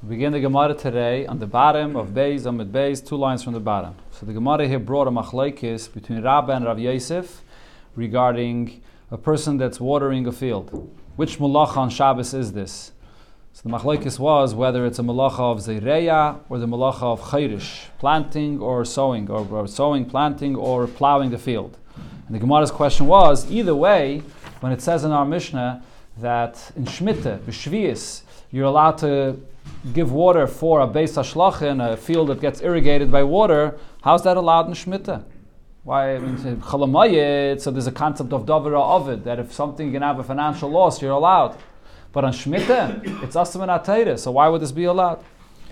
We begin the Gemara today on the bottom of Beis Amid Beis, two lines from the bottom. So the Gemara here brought a machlaikis between Rabba and Rav Yosef regarding a person that's watering a field. Which malacha on Shabbos is this? So the machlaikis was whether it's a malacha of zeireya or the malacha of chayrish, planting or sowing, or, or sowing, planting, or plowing the field. And the Gemara's question was either way, when it says in our Mishnah that in Shmita, B'Shvius, you're allowed to give water for a Beis Hashlachin, a field that gets irrigated by water, how's that allowed in Shemitah? Why, I mean, so there's a concept of Davira Ovid, that if something you can have a financial loss, you're allowed. But on Shemitah, it's Asam and so why would this be allowed?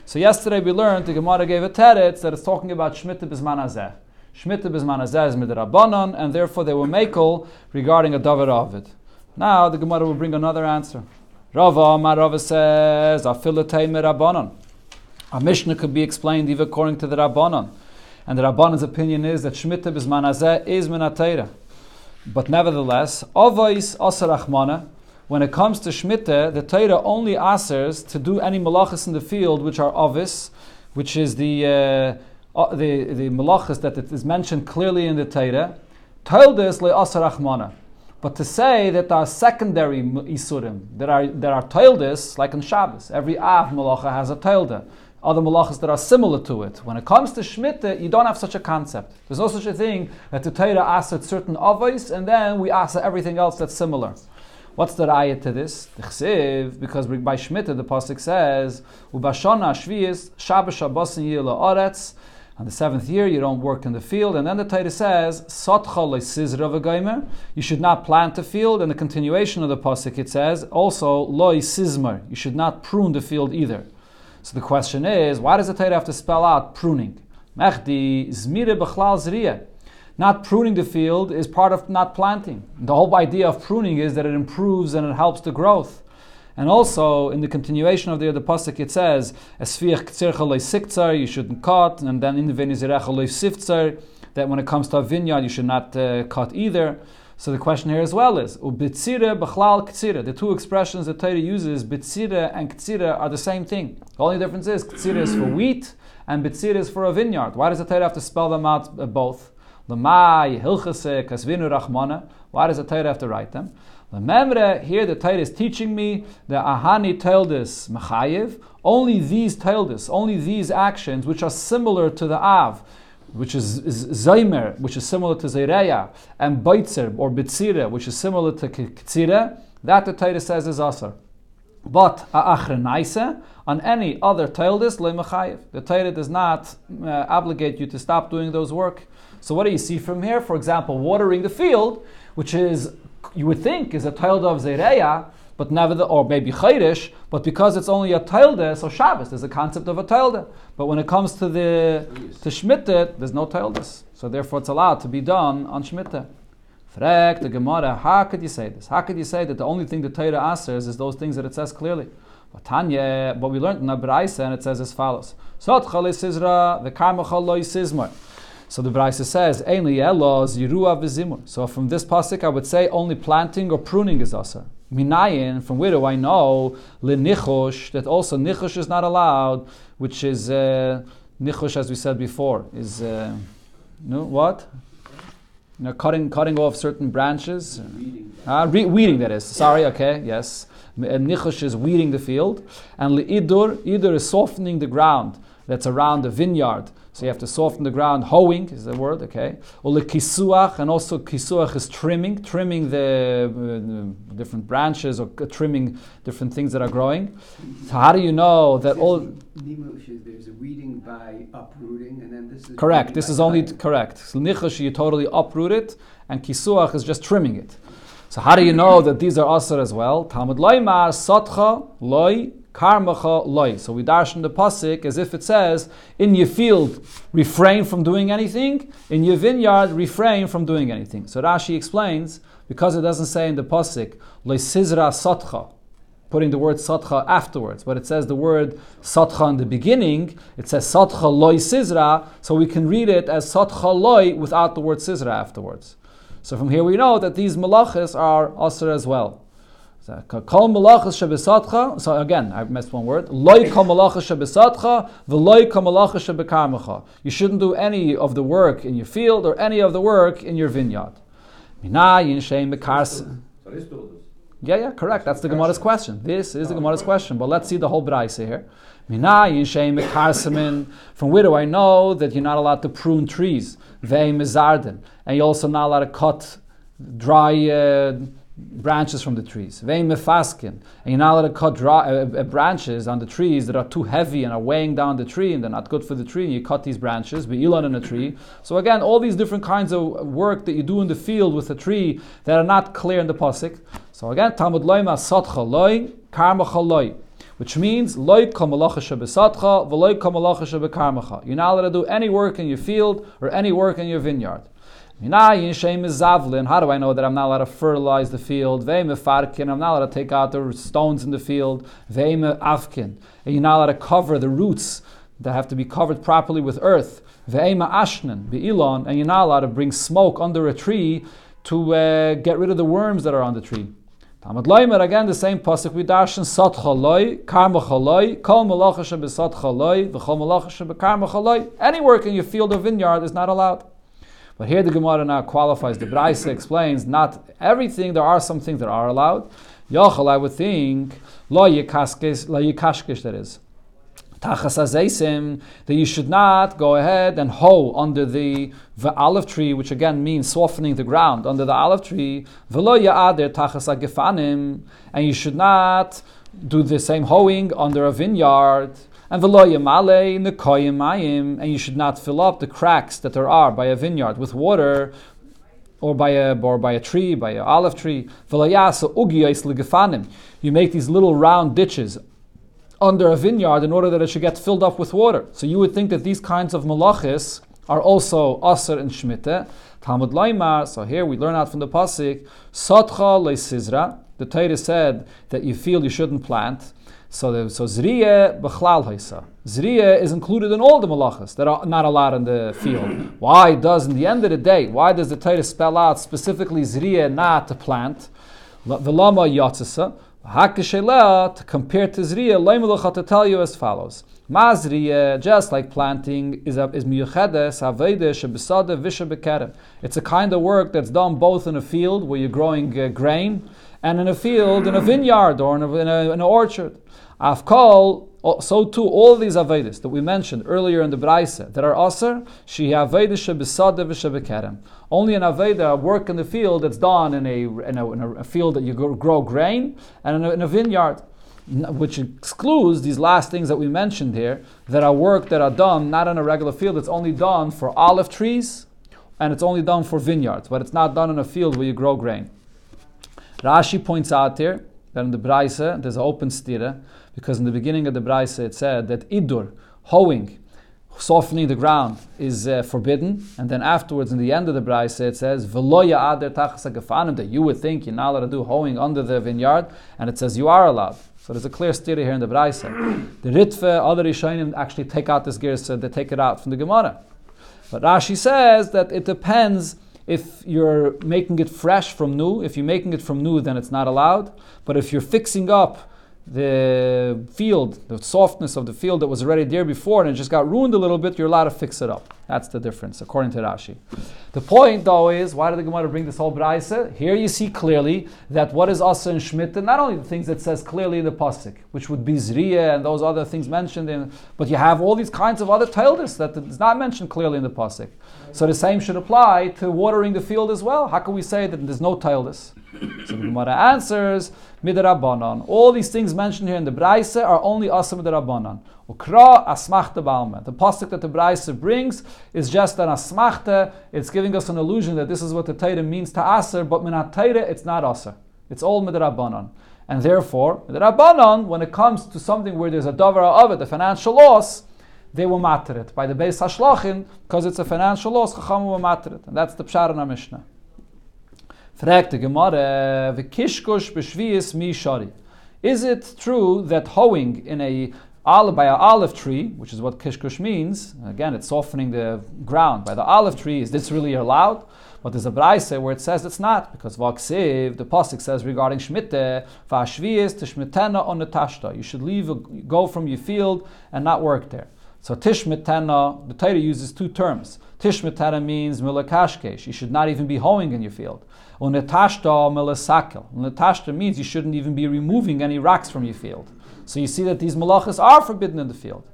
So yesterday we learned, the Gemara gave a teretz that it's talking about Shemitah Bisman Azeh. Shemitah Bisman Azeh is Midrabanan, and therefore they were makel regarding a Davira Ovid. Now the Gemara will bring another answer. Rava, my Rava says, Rabbanon. A Mishnah could be explained even according to the Rabbanon. And the Rabbanon's opinion is that Shemitah Bismanazeh is Minatera. But nevertheless, Avais Asarachmana, when it comes to Shemitah, the Torah only asks to do any malachas in the field which are Avis, which is the uh, the, the malachas that is mentioned clearly in the Torah. Toildes le Asarachmana. But to say that there are secondary isurim that are that are toildes, like in Shabbos, every av malacha has a toilda. Other malachas that are similar to it. When it comes to Shemitah, you don't have such a concept. There's no such a thing that the Torah asks certain avos, and then we ask everything else that's similar. What's the ayat to this? Because by Shemitah the pasuk says, "Ubashana shvius Shabbos Shabbosin yila oretz." On the seventh year, you don't work in the field. And then the Torah says, You should not plant the field. And the continuation of the pasuk it says, also loy sizmer. You should not prune the field either. So the question is, why does the Torah have to spell out pruning? Mechdi zriyah. Not pruning the field is part of not planting. The whole idea of pruning is that it improves and it helps the growth. And also in the continuation of the other pasuk it says, "Esfiach you shouldn't cut," and then in the siftzar that when it comes to a vineyard you should not uh, cut either. So the question here as well is, ubitzire b'chlal ktsira. The two expressions that Torah uses, bitzire and ktsira, are the same thing. The only difference is ktsira is for wheat and bitzire is for a vineyard. Why does the Torah have to spell them out uh, both? Lamai, hilchase, kasvinu rachmana. Why does the Torah have to write them? Remember, here the Torah is teaching me the Ahani Taildis Machayev, only these Taildis, only these actions which are similar to the Av, which is, Zaymer, which is similar to Zayreya, and Baitzer or Bitzira, which is similar to Ktsira, that the Torah says is Asar. But Achrenaisa, on any other Taildis, Le Machayev. The Torah does not uh, obligate you to stop doing those work. So what do you see from here? For example, watering the field, which is you would think is a tilde of Zereya, but never the, or maybe Chayrish, but because it's only a tilde, so Shabbos, there's a concept of a tilde. But when it comes to the to Shemitah, there's no tildes. So therefore it's allowed to be done on Shemitah. Frek, the Gemara, how could you say this? How could you say that the only thing the Torah answers is those things that it says clearly? But Tanya, but we learned in Abraisa, and it says as follows: Sot Sizra, the Karmachal Sizmar. So the Braisa says, elos yirua v'zimur. So from this pasuk, I would say only planting or pruning is asa. Minayin, from where do I know linichosh that also nichosh is not allowed, which is uh, nichosh as we said before is uh, no what? You know, cutting cutting off certain branches. Weeding. Uh, re- weeding that is. Sorry. Okay. Yes. Nichosh is weeding the field, and liidur idur is softening the ground that's around the vineyard. So you have to soften the ground. Hoeing is the word, okay? Or kisuach, and also kisuach is trimming, trimming the uh, different branches or trimming different things that are growing. So how do you know that all? There's a weeding by uprooting, and then this is correct. This is only correct. So you totally uproot it, and kisuach is just trimming it. So how do you know that these are asr as well? Talmud loymar satcha loy Karmacha loy. So we dash in the pasuk as if it says, in your field, refrain from doing anything. In your vineyard, refrain from doing anything. So Rashi explains, because it doesn't say in the pasuk, loy sizra satcha, putting the word satcha afterwards, but it says the word satcha in the beginning, it says satcha loy sizra, so we can read it as satcha loy without the word sizra afterwards. So from here we know that these malachas are asr as well. So kol malachas shebesatcha. So again, I missed one word. Loi kol malachas shebesatcha, v'loi kol malachas shebekarmecha. You shouldn't do any of the work in your field or any of the work in your vineyard. Mina yin shein bekars. So this builders. Yeah, yeah, correct. That's the Gemara's question. This is the Gemara's question. But let's see the whole Braise here. Mina yin shein bekarsamin. From where do I know that you're not allowed to prune trees? And you're also not allowed to cut dry uh, branches from the trees. Vei mefaskin. And you're not allowed to cut dry, uh, uh, branches on the trees that are too heavy and are weighing down the tree and they're not good for the tree. You cut these branches, be ilan in a tree. So again, all these different kinds of work that you do in the field with a tree that are not clear in the pasuk. So again, Talmud loyma satcha loy, karmacha loy. Which means loy kamalacha shebesatcha, v'loy kamalacha shebekarmacha. You're not allowed to do any work in your field or any work in your vineyard. Shem. How do I know that I'm not allowed to fertilize the field? I'm not allowed to take out the stones in the field. And you're not allowed to cover the roots that have to be covered properly with earth. And you're not allowed to bring smoke under a tree to uh, get rid of the worms that are on the tree. Tamad Loimer, again the same pasuk we darshan satcha loy, karmacha loy, kol malacha shebesatcha loy, v'chol malacha shebekarmacha loy. Any work in your field or vineyard is not allowed. But here the Gemara now qualifies. The Braisa explains not everything. There are some things that are allowed. Yochel, I would think, lo yikashkish, lo yikashkish that is. That you should not go ahead and hoe under the, the olive tree, which again means softening the ground under the olive tree. V'lo ya'ader tachas and you should not do the same hoeing under a vineyard. And and you should not fill up the cracks that there are by a vineyard with water, or by a or by a tree, by an olive tree. You make these little round ditches under a vineyard in order that it should get filled up with water. So you would think that these kinds of malachis are also aser and shmita. Talmud so here we learn out from the pasuk, Satcha. The Torah said that you feel you shouldn't plant. So, the, so zriya b'chlal haisa. Zriya is included in all the malachas that are not allowed in the field. Why does, in the end of the day, why does the Torah spell out specifically zriya not to plant? V'lama yatzisa. Hakishela, to compare to Zriya, Loimelucha to tell you as follows. Mazriya, just like planting, is is miyuchedes, avede, shebesade, visha bekerem. It's a kind of work that's done both in a field where you're growing uh, grain and in a field, in a vineyard or in, a, in, a, in an orchard. Afkol, so too, all these Avedis that we mentioned earlier in the Braise that are Aser, she Avedis Shebesade V'Shebekerem. Only an Aveda work in the field that's done in a, in a, in a field that you grow grain and in a, in a vineyard, which excludes these last things that we mentioned here that are work that are done not in a regular field, it's only done for olive trees and it's only done for vineyards, but it's not done in a field where you grow grain. Rashi points out here that in the Braise there's an open stira because in the beginning of the Braise it said that idur, hoeing, softening the ground is uh, forbidden, and then afterwards in the end of the Braise it says veloya ader tachas that you would think you're not allowed to do hoeing under the vineyard, and it says you are allowed. So there's a clear stira here in the Braise. the Ritva, other Rishonim actually take out this gear, so they take it out from the Gemara. But Rashi says that it depends if you're making it fresh from new. If you're making it from new, then it's not allowed. But if you're fixing up the field, the softness of the field that was already there before and it just got ruined a little bit, you're allowed to fix it up. That's the difference, according to Rashi. The point, though, is why did the Gemara bring this whole brayse? Here you see clearly that what is Asa and Shemitah, not only the things that says clearly in the pasuk, which would be Zriya and those other things mentioned in, but you have all these kinds of other tildus that is not mentioned clearly in the pasuk. So the same should apply to watering the field as well. How can we say that there's no tildus? So the Gemara answers, midrabanan. All these things mentioned here in the Braise are only asa midrabanan. Ukra asmachta balma. The pasuk that the Braise brings is just an asmachta. It's giving us an illusion that this is what the Torah means to aser, but minat it's not aser. It's all midrabanan. And therefore, midrabanan, when it comes to something where there's a davara of it, a financial loss, they will matter it by the base hashlachin because it's a financial loss. Chacham will matter it, and that's the pshar in our Mishnah. Gemara, v'kishkush b'shvius mi shari. Is it true that hoeing in a by an olive tree, which is what kishkush means, again, it's softening the ground. By the olive tree, is this really allowed? But there's a braise where it says it's not, because vaksiv, the pasuk says regarding shmite, vashviis to shmitena on the tashta. You should leave, go from your field and not work there. So tishmitena, the Torah uses two terms. Tishmitena means milakashkesh. You should not even be hoeing in your field. Unetashta milasakel. Unetashta means you shouldn't even be removing any rocks from your field. So you see that these malachas are forbidden in the field.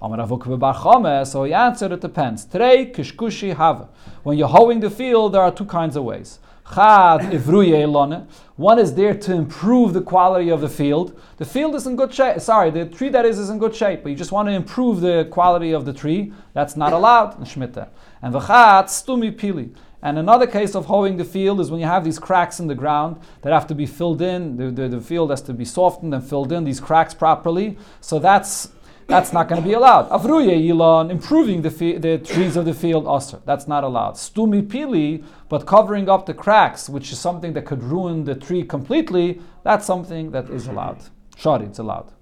So he answered, it depends. Today, kishkushi have. When you're hoeing the field, there are two kinds of ways. One is there to improve the quality of the field. The field is in good shape. Sorry, the tree that is is in good shape, but you just want to improve the quality of the tree. That's not allowed in Shemitah. And stumi pili. And another case of hoeing the field is when you have these cracks in the ground that have to be filled in. The, the, the field has to be softened and filled in, these cracks properly. So that's that's not going to be allowed. Avruye yilon, improving the, fi- the trees of the field, also That's not allowed. Stumi pili, but covering up the cracks, which is something that could ruin the tree completely, that's something that is allowed. Shari, it's allowed.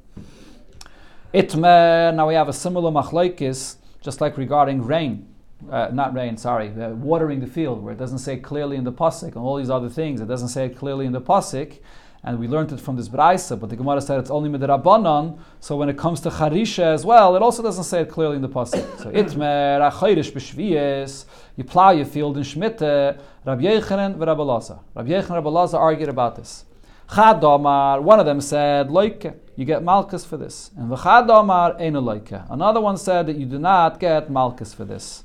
Itme, now we have a similar machlaikis, just like regarding rain uh, not rain, sorry, uh, watering the field, where it doesn't say clearly in the pasuk, and all these other things, it doesn't say it clearly in the pasuk, and we learned it from this brayse, but the Gemara said it's only midrabanan. So when it comes to charisha as well, it also doesn't say it clearly in the pasuk. So itmer achayrish b'shviyes, you plow your field in shmita. Rabbi Yechanan v'Rabbi Laza. Rabbi Yechanan and Rabbi Laza argued about this. Chadomar, one of them said, loike, you get malchus for this. And ein loike. Another one said that you do not get malchus for this.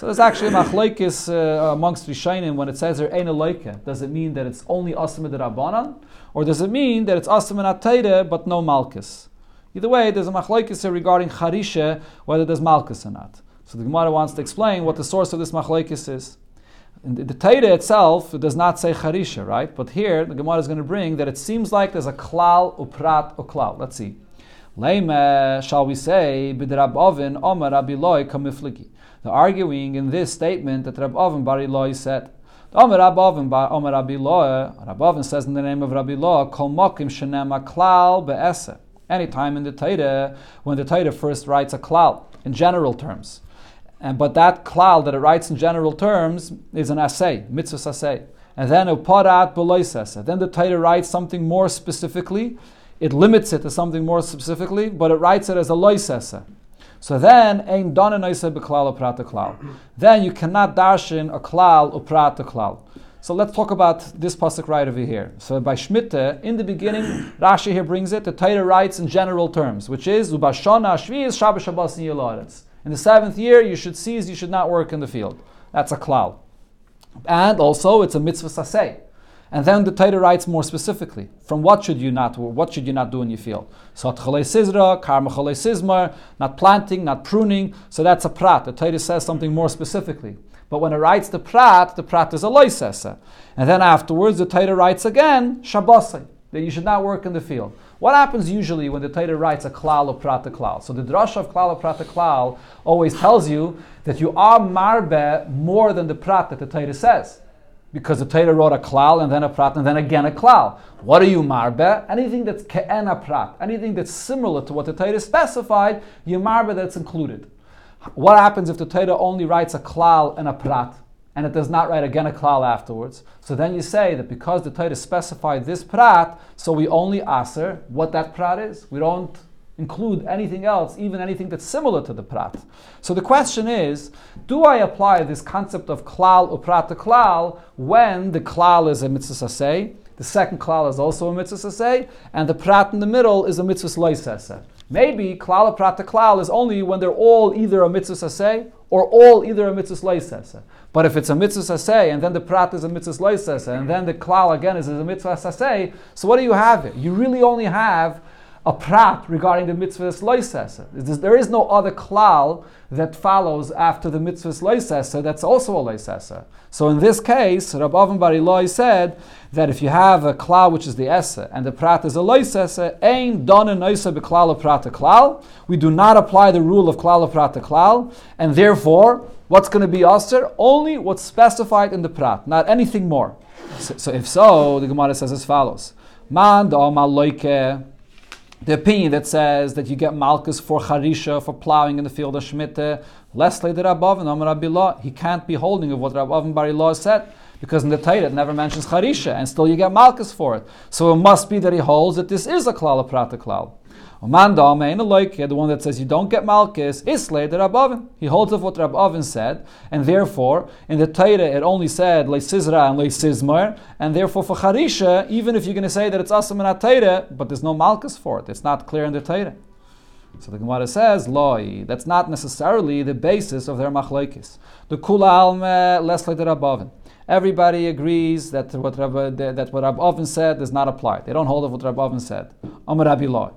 So there's actually a machlokes uh, amongst Rishonim when it says there ain't a Does it mean that it's only asim rabbanan, or does it mean that it's asim atayre but no malchus? Either way, there's a machlokes regarding charisha whether there's malchus or not. So the Gemara wants to explain what the source of this machlokes is. The, the itself it does not say charisha, right? But here the Gemara is going to bring that it seems like there's a klal uprat klal. Let's see. Leime, shall we say, b'drab ovin omer abiloi kamifliki. The arguing in this statement that Rab Avin Bar Eloi said. Omer Avin Omer Rabbi says in the name of Rabbi Loa, Kol Mokim Shenema Klal Be'ese. Anytime in the Torah, when the Torah first writes a klal, in general terms. And, but that klal that it writes in general terms is an assay, mitzvah assay. And then uparat beloisese. Then the Torah writes something more specifically. It limits it to something more specifically, but it writes it as a loisese. So then, ein donen. Then you cannot darshin a klal uprata klal. So let's talk about this pasuk right over here. So by Shmita, in the beginning, Rashi here brings it. The Torah writes in general terms, which is ubashona shviz shabbos shabbos In the seventh year, you should cease. You should not work in the field. That's a klal. And also, it's a mitzvah saseh. And then the Torah writes more specifically, from what should you not what should you not do in your field? So sizra, karma sizmar, not planting, not pruning. So that's a prat. The Torah says something more specifically. But when it writes the prat, the prat is a loisesa. And then afterwards the Torah writes again, shabbosai, that you should not work in the field. What happens usually when the Torah writes a klal or prat klal? So the drasha of klal or prat klal always tells you that you are marbe more than the prat that the Torah says because the Torah wrote a klal and then a prat and then again a klal. What are you marbe? Anything that's ke'en a prat, anything that's similar to what the Torah specified, you marbe that's included. What happens if the Torah only writes a klal and a prat and it does not write again a klal afterwards? So then you say that because the Torah specified this prat, so we only aser what that prat is. We don't include anything else, even anything that's similar to the prat. So the question is, do I apply this concept of klal uprat to klal when the klal is a mitzvah saseh, the second klal is also a mitzvah saseh, and the prat in the middle is a mitzvah loisaseh? Maybe klal uprat to klal is only when they're all either a mitzvah saseh or all either a mitzvah loisaseh. But if it's a mitzvah saseh, and then the prat is a mitzvah loisaseh, and then the klal again is a mitzvah saseh, so what do you have? You really only have a prat regarding the mitzvahs loisesa. There is no other klal that follows after the mitzvahs loisesa that's also a loisesa. So in this case, Rabbi Avin Bar Eloi said that if you have a klal which is the essa and the prat is a loisesa, ain dona noisa beklal prat klal. We do not apply the rule of klal prat klal, and therefore, what's going to be aser? Only what's specified in the prat, not anything more. So, so if so, the Gemara says as follows: Man da loike the opinion that says that you get malchus for charisha for plowing in the field of shemitah, less later and Amar he can't be holding of what Rabbi Barilah said because in the Torah it never mentions charisha, and still you get malchus for it. So it must be that he holds that this is a klal, a prata klal. The one that says you don't get malchus is later Rabavin. He holds of what Rabavin said, and therefore in the Torah it only said leisizra and leisizmar, and therefore for charisha, even if you're going to say that it's asam in Torah, but there's no malchus for it, it's not clear in the Torah. So the Gemara says, "Loi." That's not necessarily the basis of their machlekes. The kula alme less later Rabavin. Everybody agrees that what Rabbi, that what Rabbi Oven said does not apply. They don't hold of what Rabbi Oven said. Amar Rabbi Loi.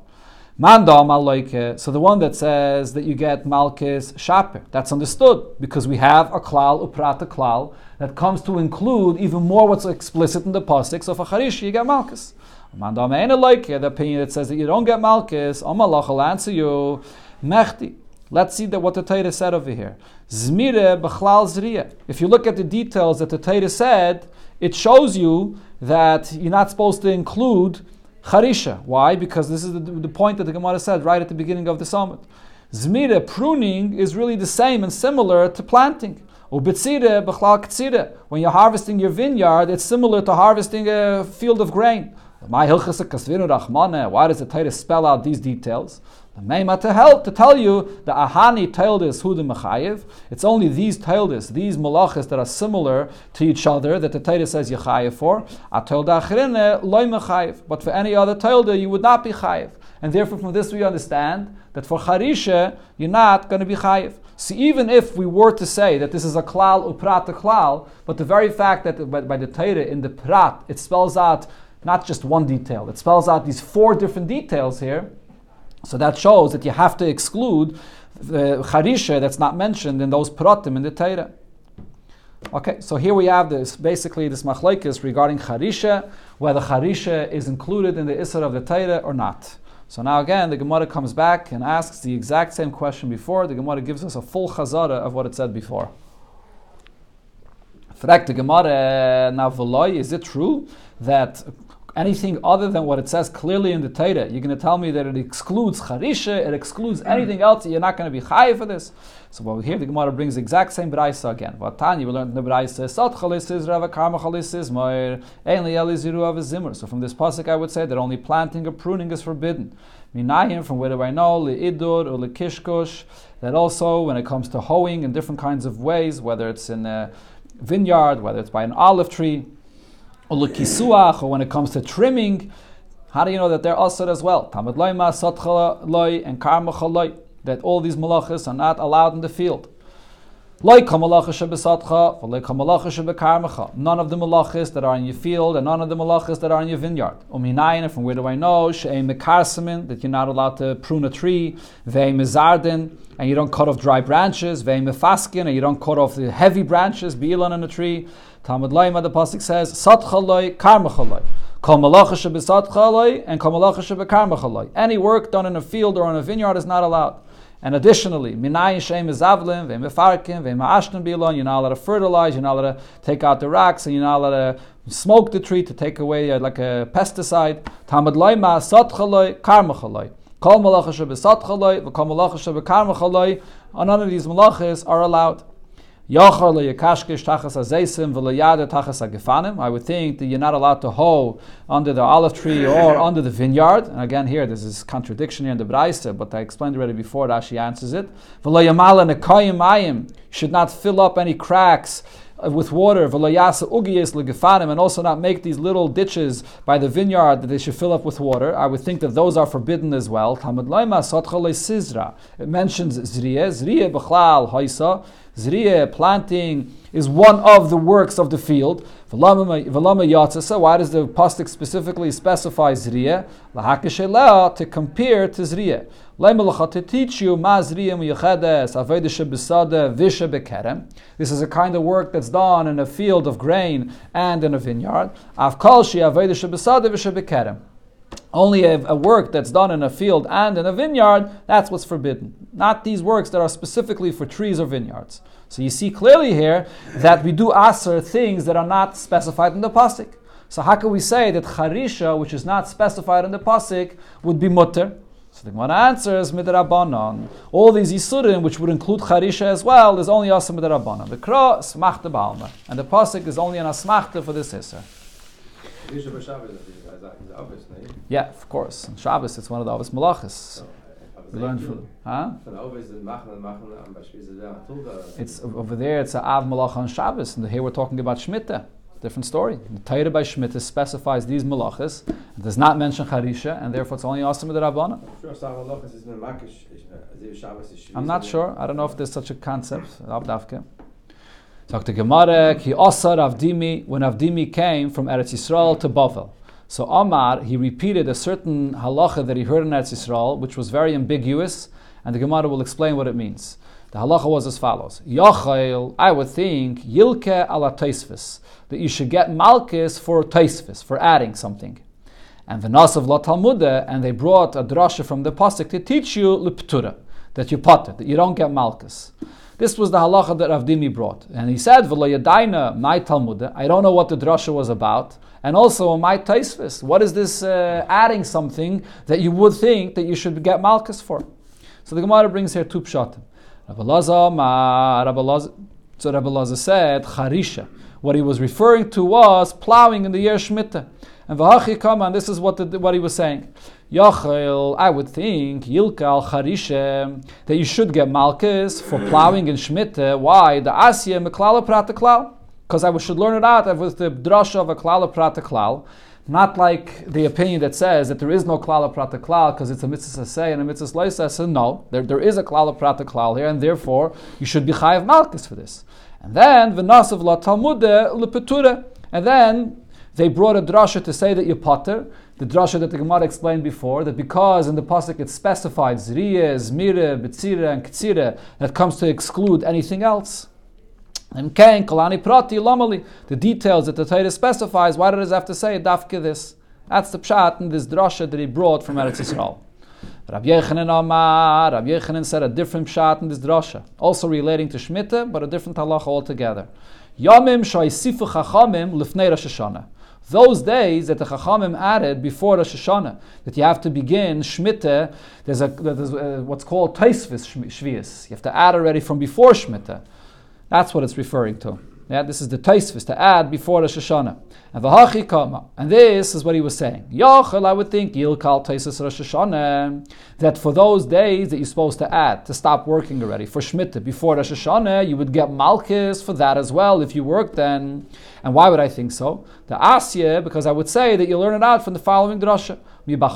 So the one that says that you get Malkis Shaper, that's understood because we have a klal, uprata klal, that comes to include even more what's explicit in the pasuk. So for Charish, you get Malkis. The opinion that says that you don't get Malkis, Amalach will answer you, Mechti. Let's see that what the Torah said over here. Zmire b'chlal zriya. If you look at the details that the Torah said, it shows you that you're not supposed to include Charisha. Why? Because this is the, the point that the Gemara said right at the beginning of the summit. Zmira, pruning, is really the same and similar to planting. When you're harvesting your vineyard, it's similar to harvesting a field of grain. Why does the Torah spell out these details? The Meima to help to tell you the Ahani Taildis Hu the Mechayev. It's only these Taildis, these malachas that are similar to each other that the Torah says Yechayev for. Atailda Achrine Loy Mechayev. But for any other Tailda, you would not be Chayev. And therefore, from this we understand that for Charisha, you're not going to be Chayev. See, even if we were to say that this is a klal uprat klal, but the very fact that by, by the Torah in the prat it spells out not just one detail, it spells out these four different details here so that shows that you have to exclude the charisha that's not mentioned in those pratim in the Torah. Okay, so here we have this basically this machlekes regarding charisha, whether charisha is included in the isra of the Torah or not. So now again, the Gemara comes back and asks the exact same question before. The Gemara gives us a full chazara of what it said before. Fragt the Gemara, now is it true that anything other than what it says clearly in the Torah. You're going to tell me that it excludes charisha, it excludes mm. anything else. You're not going to be high for this. So what we hear, the Gemara brings the exact same brayso again. Vatani, we learned in the brayso, sot chalisis, rava karma chalisis, moir, einli eliziru of zimmer. So from this pasuk, I would say that only planting or pruning is forbidden. Minayim, from where do I know? Li'idur or likishkosh. That also, when it comes to hoeing in different kinds of ways, whether it's in a vineyard, whether it's by an olive tree, or when it comes to trimming, how do you know that they're asr as well? Tamad loyma, satchala loy, and karmacha loy. That all these malachas are not allowed in the field. None of the malachas that are in your field and none of the malachas that are in your vineyard. Uminayin, from where do I know? She'em that you're not allowed to prune a tree. Mezardin, and you don't cut off dry branches. Mefaskin, and you don't cut off the heavy branches, bi'ilon in a tree. Talmud Laima, the pasuk says, Satchaloi, Karmachaloi. Kol malacha shebisatchaloi and kol malacha shebekarmachaloi. Any work done in a field or in a vineyard is not allowed. And additionally, minayin shem izavlim, ve'mefarkim, ve'ma'ashtan bilon, you're not allowed to fertilize, you're not allowed to take out the rocks, and you're not allowed to smoke the tree to take away uh, like a pesticide. Talmud Laima, Satchaloi, Karmachaloi. Kol malacha shebisatchaloi, v'kol malacha. None of these malachas are allowed. I would think that you're not allowed to hoe under the olive tree or under the vineyard. And again, here, there's this contradiction here in the Braise, but I explained already before, Rashi answers it. should not fill up any cracks with water, and also not make these little ditches by the vineyard that they should fill up with water. I would think that those are forbidden as well. It mentions zriya, zriya b'chlal haisa. Zriya, planting, is one of the works of the field. Why does the pasuk specifically specify zriya? To compare to zriya. To teach you This is a kind of work that's done in a field of grain and in a vineyard. Only a, a, work that's done in a field and in a vineyard, that's what's forbidden. Not these works that are specifically for trees or vineyards. So you see clearly here that we do aser things that are not specified in the pasuk. So how can we say that charisha, which is not specified in the pasuk, would be mutter? So the Gemara answers midrabanan. All these isurim, which would include charisha as well, is only asa midrabanan. The kra smachta balma, and the pasuk is only an asmachta for this iser. Kedusha b'Shabbos is is obvious, no? Yeah, of course. On Shabbos, it's one of the Avos Malachas. Uh, uh, we sehr learned viel. Uh, from, huh? Von der Obis sind machen und machen, am Beispiel ist der Tulda. It's over there. It's a Av Malach on Shabbos, and here we're talking about Shemitah. Different story. The Torah by Shemitah specifies these malachas, it does not mention Harisha, and therefore it's only the Rabbana. I'm sure Sava Lochas is nur Makish, also Shabbos ist I'm not sure. I don't know if there's such a concept. To Gemara. Ki Osar Avdimi when Avdimi came from Eretz Yisrael to Bavel. So Omar he repeated a certain halacha that he heard in Eretz Yisrael, which was very ambiguous, and the Gemara will explain what it means. The halacha was as follows: Yochel, I would think Yilke ala Taisvis, that you should get malchus for Taisvis for adding something. And the Venasav la Talmuda, and they brought a drasha from the pasuk to teach you liptura, that you potter, that you don't get malchus. This was the halacha that Avdimi brought, and he said, "V'lo yadaina my Talmuda." I don't know what the drasha was about, and also my taisvis. What is this uh, adding something that you would think that you should get malchus for? So the Gemara brings here two pshatim. Rabbi Lazar, ma, Rabbi Lazar, so Rabbi Lazar said, charisha. What he was referring to was plowing in the year Shemitah. And v'hachi kama, and this is what, the, what he was saying. Yachel, I would think, Yilkal Charisha, that you should get Malchus for plowing in Shemitah. Why? The Asya Meklala Prataklal. Because I should learn it out with the drasha of a Klala Prataklal. Not like the opinion that says that there is no klala prata klal because it's a mitzvah say and a mitzvah loisa. So no, there, there is a klala prata klal here, and therefore you should be chayav malchus for this. And then v'nasav la talmude lepetura, and then they brought a drasha to say that you potter. The drasha that the Gemara explained before, that because in the pasuk it specified zriya, zmira, betzira, and ktsira, that comes to exclude anything else. And kain kalani prati lamali. The details that the Torah specifies. Why does it have to say dafke this? That's the pshat in this drasha that he brought from Eretz Yisrael. Rabbi Yechanan Amar, Rabbi Yechanan said a different pshat in this drasha, also relating to Shemitah, but a different halacha altogether. Yamim shaisifu chachamim lifnei Rosh Hashanah. Those days that the Chachamim added before Rosh Hashanah, that you have to begin Shemitah, there's, a, there's a, what's called Taisvis Shvius. You have to add already from before Shemitah. That's what it's referring to. Yeah, this is the Taisvis, to add before Rosh Hashanah. And v'hachi kama. And this is what he was saying. Yochel, I would think, Yilkal Taisis Rosh Hashanah, that for those days that you're supposed to add, to stop working already, for Shemitah, before Rosh Hashanah, you would get Malchus for that as well, if you worked then. And why would I think so? The Asya, because I would say that you learn it out from the following drasha. When the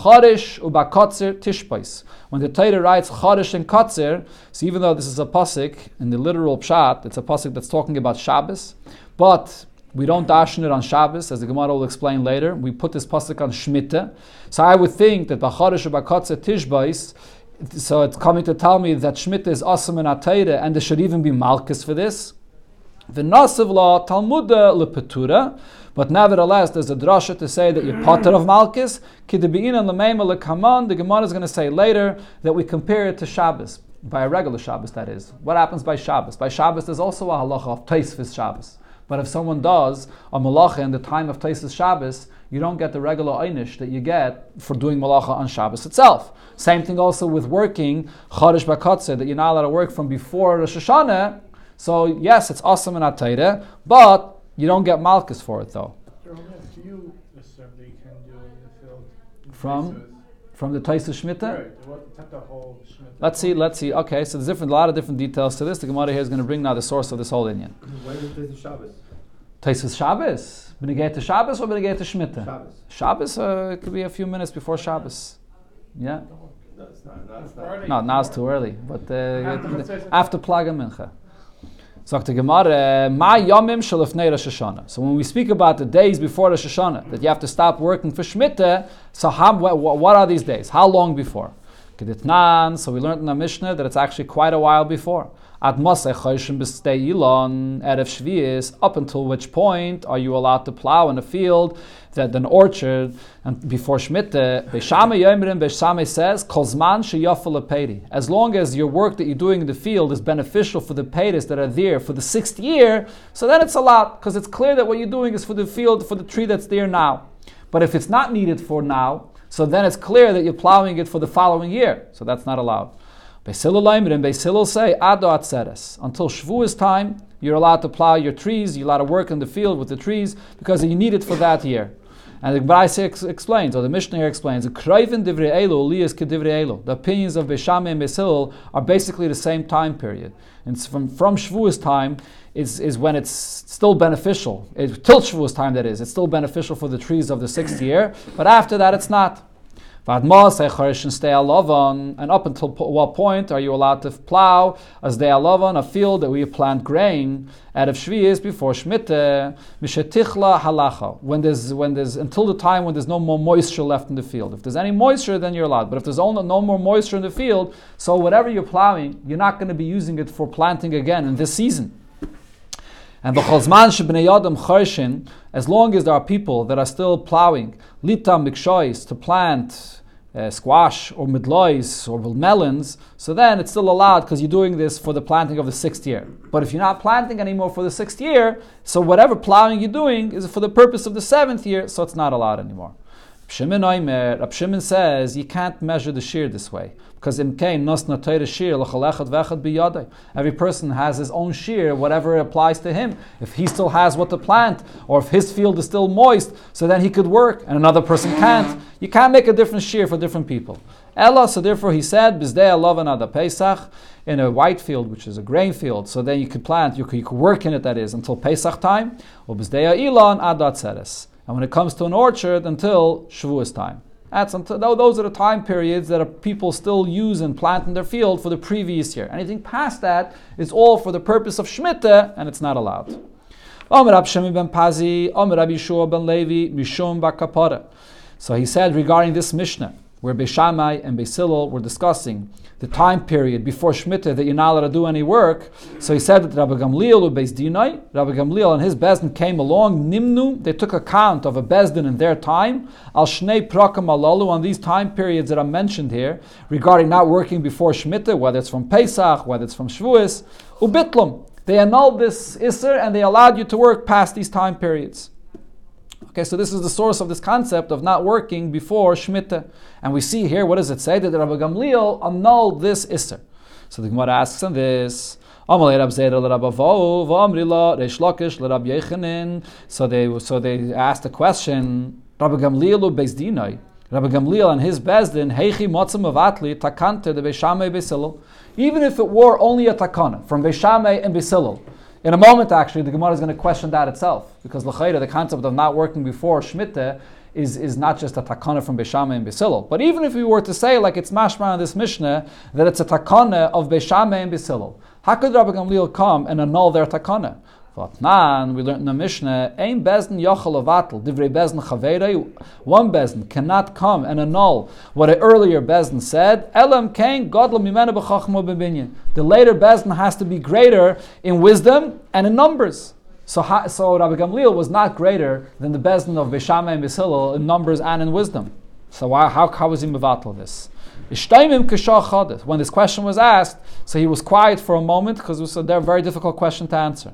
Torah writes charish and kotzer, so even though this is a pasuk in the literal pshat, it's a pasuk that's talking about Shabbos, but we don't dashen it on Shabbos, as the Gemara will explain later. We put this pasuk on Shemitah. So I would think that bacharish ubakotzer tishbais. So it's coming to tell me that Shemitah is awesome in Atayra, and there should even be malchus for this. The Nasiv law Talmuda uh, lepetura, but nevertheless, there's a drasha to say that you're potter of lekaman. The Gemara is going to say later that we compare it to Shabbos by a regular Shabbos. That is, what happens by Shabbos? By Shabbos, there's also a halacha of Taisvis Shabbos. But if someone does a malacha in the time of Taisvis Shabbos, you don't get the regular einish that you get for doing malacha on Shabbos itself. Same thing also with working Chodesh Bakotze, that you're not allowed to work from before Rosh Hashanah. So yes, it's awesome in Atayde, but you don't get malchus for it though. You assume can do in the field From? From the Taisa Shemitah. Right, what, not the whole Shemitah. Let's see, let's see. Okay, so there's different, a lot of different details to this. The Gemara here is going to bring now the source of this whole inyan. Why is it the Shabbos? Taisas Shabbos. Benegate to Shabbos or Benegate to Shemitah? Shabbos. Shabbos uh, it could be a few minutes before Shabbos. Yeah. No, it's not. No, it's not. No, now it's too early. But uh, After Mitzvah. after Plaga Mincha. So when we speak about the days before Rosh Hashanah, that you have to stop working for Shemitah, so how, what, are these days? How long before? So we learned in the Mishnah that it's actually quite a while before. At up until which point are you allowed to plow in a field, that an orchard, and before Shmitte, Beishame Yomrim, Beishame says, Kozman Sheyafel Peri. As long as your work that you're doing in the field is beneficial for the payers that are there for the sixth year, so then it's allowed, because it's clear that what you're doing is for the field, for the tree that's there now. But if it's not needed for now, so then it's clear that you're plowing it for the following year. So that's not allowed. Beisilul Leimer and Beisilul say, Ado Atzeres. Until Shavuos time, you're allowed to plow your trees, you're allowed to work in the field with the trees, because you need it for that year. And the Gemara ex- explains, or the Mishnah explains, the opinions of Beshame and Beisilul are basically the same time period. And from, from time is, is when it's still beneficial. It, till Shavuos time, that is. It's still beneficial for the trees of the sixth year, but after that, it's not. Er and up until what point are you allowed to plow as they a field that we plant grain out of Shvi'is before Shmita, Mishetichla halacha. When there's when there's until the time when there's no more moisture left in the field. If there's any moisture, then you're allowed. But if there's only no more moisture in the field, so whatever you're plowing, you're not going to be using it for planting again in this season. And the chazman shebnei yadam charshin, as long as there are people that are still plowing, litam mikshois to plant uh, squash or midlois or melons, so then it's still allowed because you're doing this for the planting of the sixth year. But if you're not planting anymore for the sixth year, so whatever plowing you're doing is for the purpose of the seventh year, so it's not allowed anymore. Shimon Oimer, Rab Shimon says you can't measure the shear this way because in Kain nos natoyre shear l'chalechat vechad biyadai. Every person has his own shear, whatever applies to him. If he still has what to plant, or if his field is still moist, so then he could work, and another person can't. You can't make a different shear for different people. Ella, so therefore he said, bizdei alavan ada Pesach, in a white field, which is a grain field, so then you could plant, you could, you could work in it, that is, until Pesach time, or bizdei ilan adat seres. And when it comes to an orchard, until Shavuos time. That's until, those are the time periods that people still use and plant in their field for the previous year. Anything past that is all for the purpose of Shemitah, and it's not allowed. So he said regarding this Mishnah, where Beishamai and Beisilil were discussing the time period before Shemitah that you're not allowed to do any work. So he said that Rabbi Gamliel or Beis Dinai, Rabbi Gamliel and his Bezdin came along, Nimnu, they took account of a Bezdin in their time, Al Shnei Prakam Alalu, on these time periods that are mentioned here, regarding not working before Shemitah, whether it's from Pesach, whether it's from Shavuos, Ubitlum. They annulled this Isser and they allowed you to work past these time periods. Okay, so this is the source of this concept of not working before Shemitah. And we see here, what does it say? That Rabbi Gamliel annulled this Isser. So the Gemara asks on this. So they so they asked the question, Rabbi Gamliel Beis Dinai. Rabbi Gamliel and his bezdin, heichi motzim avatli takante de Beishamei Beisilil. Even if it were only a takana from Beishamei and Beisilil. In a moment, actually, the Gemara is going to question that itself because l'chayda, the concept of not working before Shemitah is, is not just a takana from Beshama and Besilil. But even if we were to say, like it's mashma in this Mishnah, that it's a takana of Beshama and Besilil, how could Rabbi Gamliel come and annul their takana? Vatnan, we learned in the Mishnah, Ein bezin yochel avatel, divrei bezin chaverei, one bezin cannot come and annul what an earlier bezin said, elam kain godlam mimena b'chachmo b'binyan. The later bezin has to be greater in wisdom and in numbers. So, so Rabbi Gamliel was not greater than the bezin of Beshama and Bishillel in numbers and in wisdom. So why, how, how was he mevatel this? When this question was asked, so he was quiet for a moment because it was a very difficult question to answer.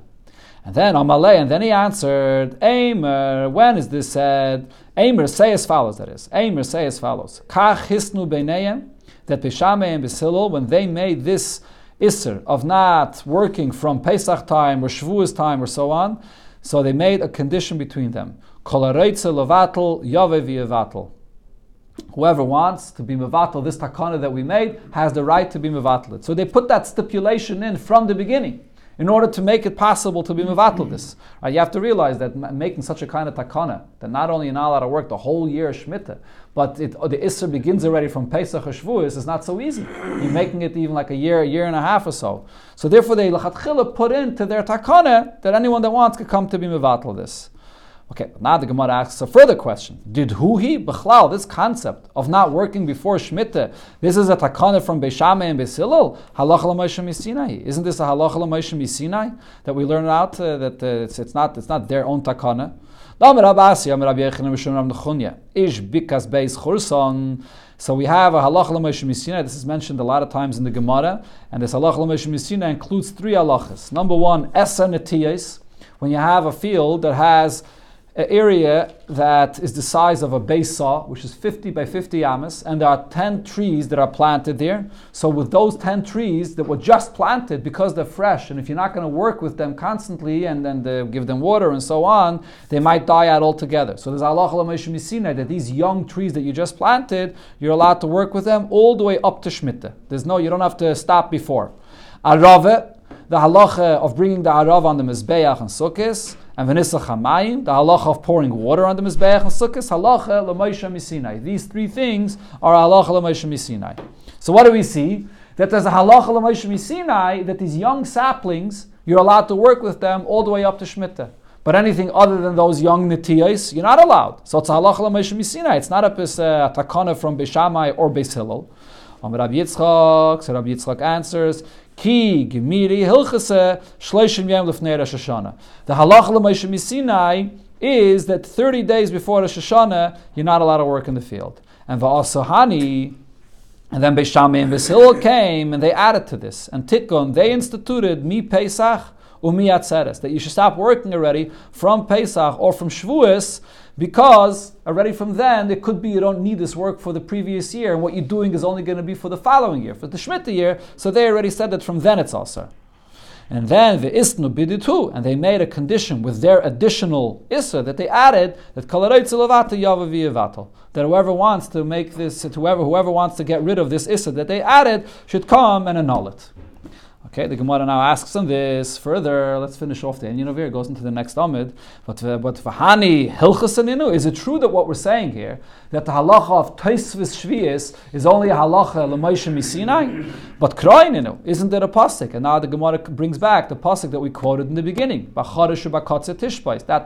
And then Amalei, and then he answered, Aimer, when is this said? Aimer, say as follows, that is. Aimer, say as follows. Kach hisnu beineyem, that Beshame and Beshilel, when they made this Isser of not working from Pesach time or Shavuos time or so on, so they made a condition between them. Whoever wants to be mevatel, this takana that we made, has the right to be mevatel. So they put that stipulation in from the beginning in order to make it possible to be mevatel this. Right? You have to realize that making such a kind of takana, that not only you're not allowed to work the whole year of Shemitah, but it, oh, the Isser begins already from Pesach or Shavuos, is not so easy. You're making it even like a year, a year and a half or so. So therefore they lachatchila put into their takana that anyone that wants could come to be mevatel this. Okay, now the Gemara asks a further question. Did Huhi, Bechlal, this concept of not working before Shemitah, this is a takana from Beishameh and Beisilil? Halacha l'Moshe Sinai. Isn't this a halacha l'Moshe Sinai that we learn out uh, that uh, it's, it's, not, it's not their own takana? So we have a halacha l'Moshe Misina. This is mentioned a lot of times in the Gemara, and this halacha l'Moshe Misina includes three halachas. Number one, esa netiyes. When you have a field that has an area that is the size of a base saw, which is 50 by 50 amas, and there are 10 trees that are planted there. So, with those 10 trees that were just planted because they're fresh, and if you're not going to work with them constantly and then give them water and so on, they might die out altogether. So, there's Allah that these young trees that you just planted, you're allowed to work with them all the way up to Shemitah. There's no, you don't have to stop before. Arave, the halacha of bringing the arav on the mizbeach and sukkahs, and Vanissa Chamayim, the halacha of pouring water on the Mizbeach and Sukkot, halacha l'moisha misinai. These three things are halacha l'moisha misinai. So what do we see? That there's a halacha l'moisha misinai, that these young saplings, you're allowed to work with them all the way up to Shemitah. But anything other than those young netiyos, you're not allowed. So it's halacha l'moisha misinai. It's not a, a uh, takana from Beis Shammai or Beis Hillel. Rabbi Yitzchak, so Rabbi Yitzchak answers, Ki gemiri hilchase shloishim yom lefnei Rosh Hashanah. The halacha l'Moshe Misinai is that 30 days before Rosh Hashanah, you're not allowed to work in the field. And va'asahani, and then Beis Shammai and Hillel came and they added to this. And Tikkun, they instituted mi Pesach umi atzeres, that you should stop working already from Pesach or from Shavuos because already from then it could be you don't need this work for the previous year, and what you're doing is only going to be for the following year, for the Shemitah year. So they already said that from then it's also. And then the isnu biditu, and they made a condition with their additional issa that they added that that whoever wants to make this, whoever whoever wants to get rid of this issa that they added should come and annul it. Okay, the Gemara now asks on this further. Let's finish off the Inyan over here. Goes into the next Amid. But uh, but v'hani hilchasaninu. Is it true that what we're saying here that the halacha of Taisvis Shvius is only a halacha l'Moshe Misinai? But kroininu isn't there a pasuk? And now the Gemara brings back the pasuk that we quoted in the beginning. That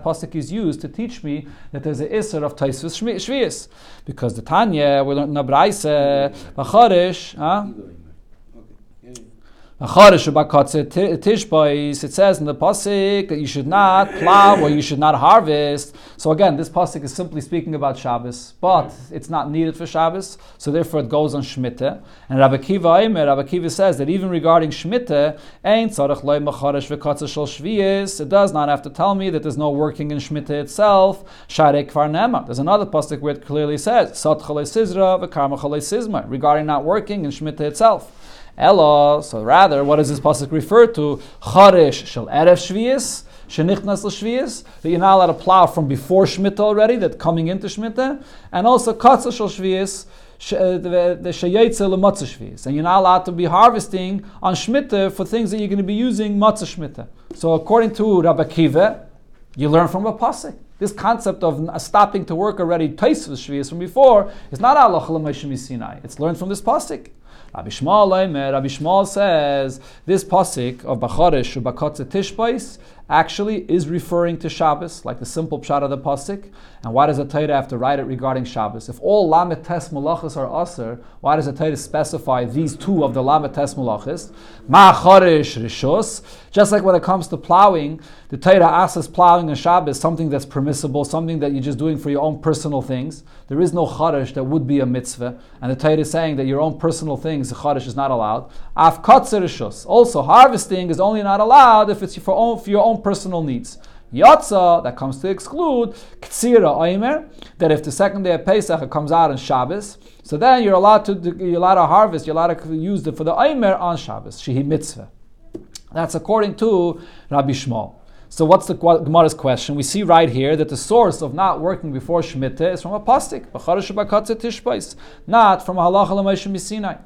pasuk is used to teach me that there's a iser of Taisvis Shvius because the Tanya we learned in the Braise b'charish. It says in the pasuk that you should not plow or you should not harvest. So again, this pasuk is simply speaking about Shabbos, but it's not needed for Shabbos, so therefore it goes on Shemitah. And Rabbi Akiva Rabbi Akiva says that even regarding Shemitah, it does not have to tell me that there's no working in Shemitah itself. There's another pasuk where it clearly says regarding not working in Shemitah itself. Ella, so rather, what does this pasuk refer to? Charish shel erev shvius, shenichnas l'shvius, that you're not allowed to plow from before Shemitah already, that coming into Shemitah, and also katzah shel shvius, uh, the sheyetze lematzah shvius, and you're not allowed to be harvesting on Shemitah for things that you're going to be using matzah Shemitah. So according to Rabbi Akiva, you learn from a pasuk. This concept of stopping to work already, taisvus shvius from before, is not Allah Sinai. It's learned from this pasuk. Rabbi Yishmael, Rabbi Yishmael says this pasuk of Bacharish Bakotze Tishbais actually is referring to Shabbos, like the simple pshat of the pasuk. And why does the Torah have to write it regarding Shabbos? If all lamet tes malachas are aser, why does the Torah specify these two of the lamet tes malachas? Ma'acharish rishos. Just like when it comes to plowing, the Torah asks us plowing on Shabbos something that's permissible, something that you're just doing for your own personal things. There is no charish that would be a mitzvah, and the Torah is saying that your own personal things, the charish is not allowed. Af Also, harvesting is only not allowed if it's for, own, for your own personal needs. Yatza, that comes to exclude Ktsira Oimer, that if the second day of Pesach it comes out on Shabbos, so then you're allowed to you're allowed to harvest, you're allowed to use it for the Oimer on Shabbos, Shehi Mitzvah. That's according to Rabbi Yishmael. So what's the Gemara's question? We see right here that the source of not working before Shemitah is from a pasuk, not from a halacha l'moshe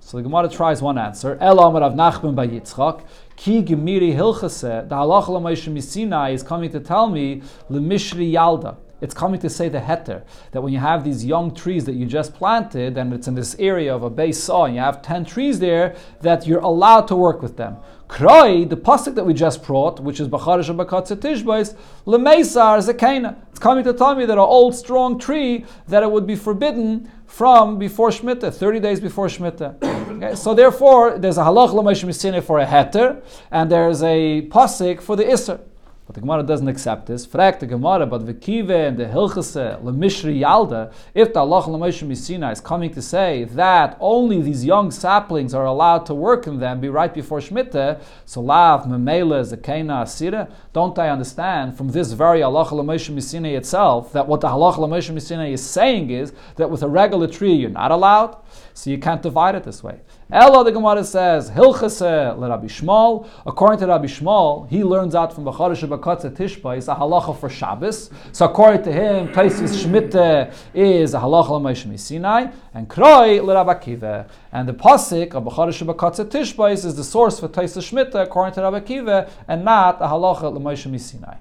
So the Gemara tries one answer. El Amar Rav Nachman bar Yitzchak. Ki gemiri hilchase. The halacha l'moshe misinai is coming to tell me lemishri yalda it's coming to say the heter that when you have these young trees that you just planted and it's in this area of a beis se'ah and you have 10 trees there, that you're allowed to work with them. Kroi, the pasuk that we just brought, which is Bacharish Bakatze Tishbais, Lemesar Zekena. It's coming to tell me that an old strong tree that it would be forbidden from before Shemitah, 30 days before Shemitah. Okay, so therefore, there's a halach misine for a heter, and there's a pasuk for the iser. But the Gemara doesn't accept this. Frag the Gemara, but the Kive and the Hilchase, Lemishri Yalda, if the Allah Lamoshe Misina is coming to say that only these young saplings are allowed to work in them, be right before Shemitah, so Lav, Memela, Zakena, Asira, don't I understand from this very Allah Lamoshe Misina itself that what the Allah Lamoshe Misina is saying is that with a regular tree you're not allowed? So you can't divide it this way. Ella, the Gemara says, Hilchase le Rabbi Yishmael. According to Rabbi Yishmael, he learns out from Bacharish Bakatza Tishba is a halacha for Shabbos. So according to him, Taisis Shmita is a halacha l'Moshe Sinai, and Kroi le Rabbi Akiva. And the pasuk of Bacharish Bakatza Tishba is the source for Taisis Shmita according to Rabbi Akiva, and not a halacha l'Moshe Sinai.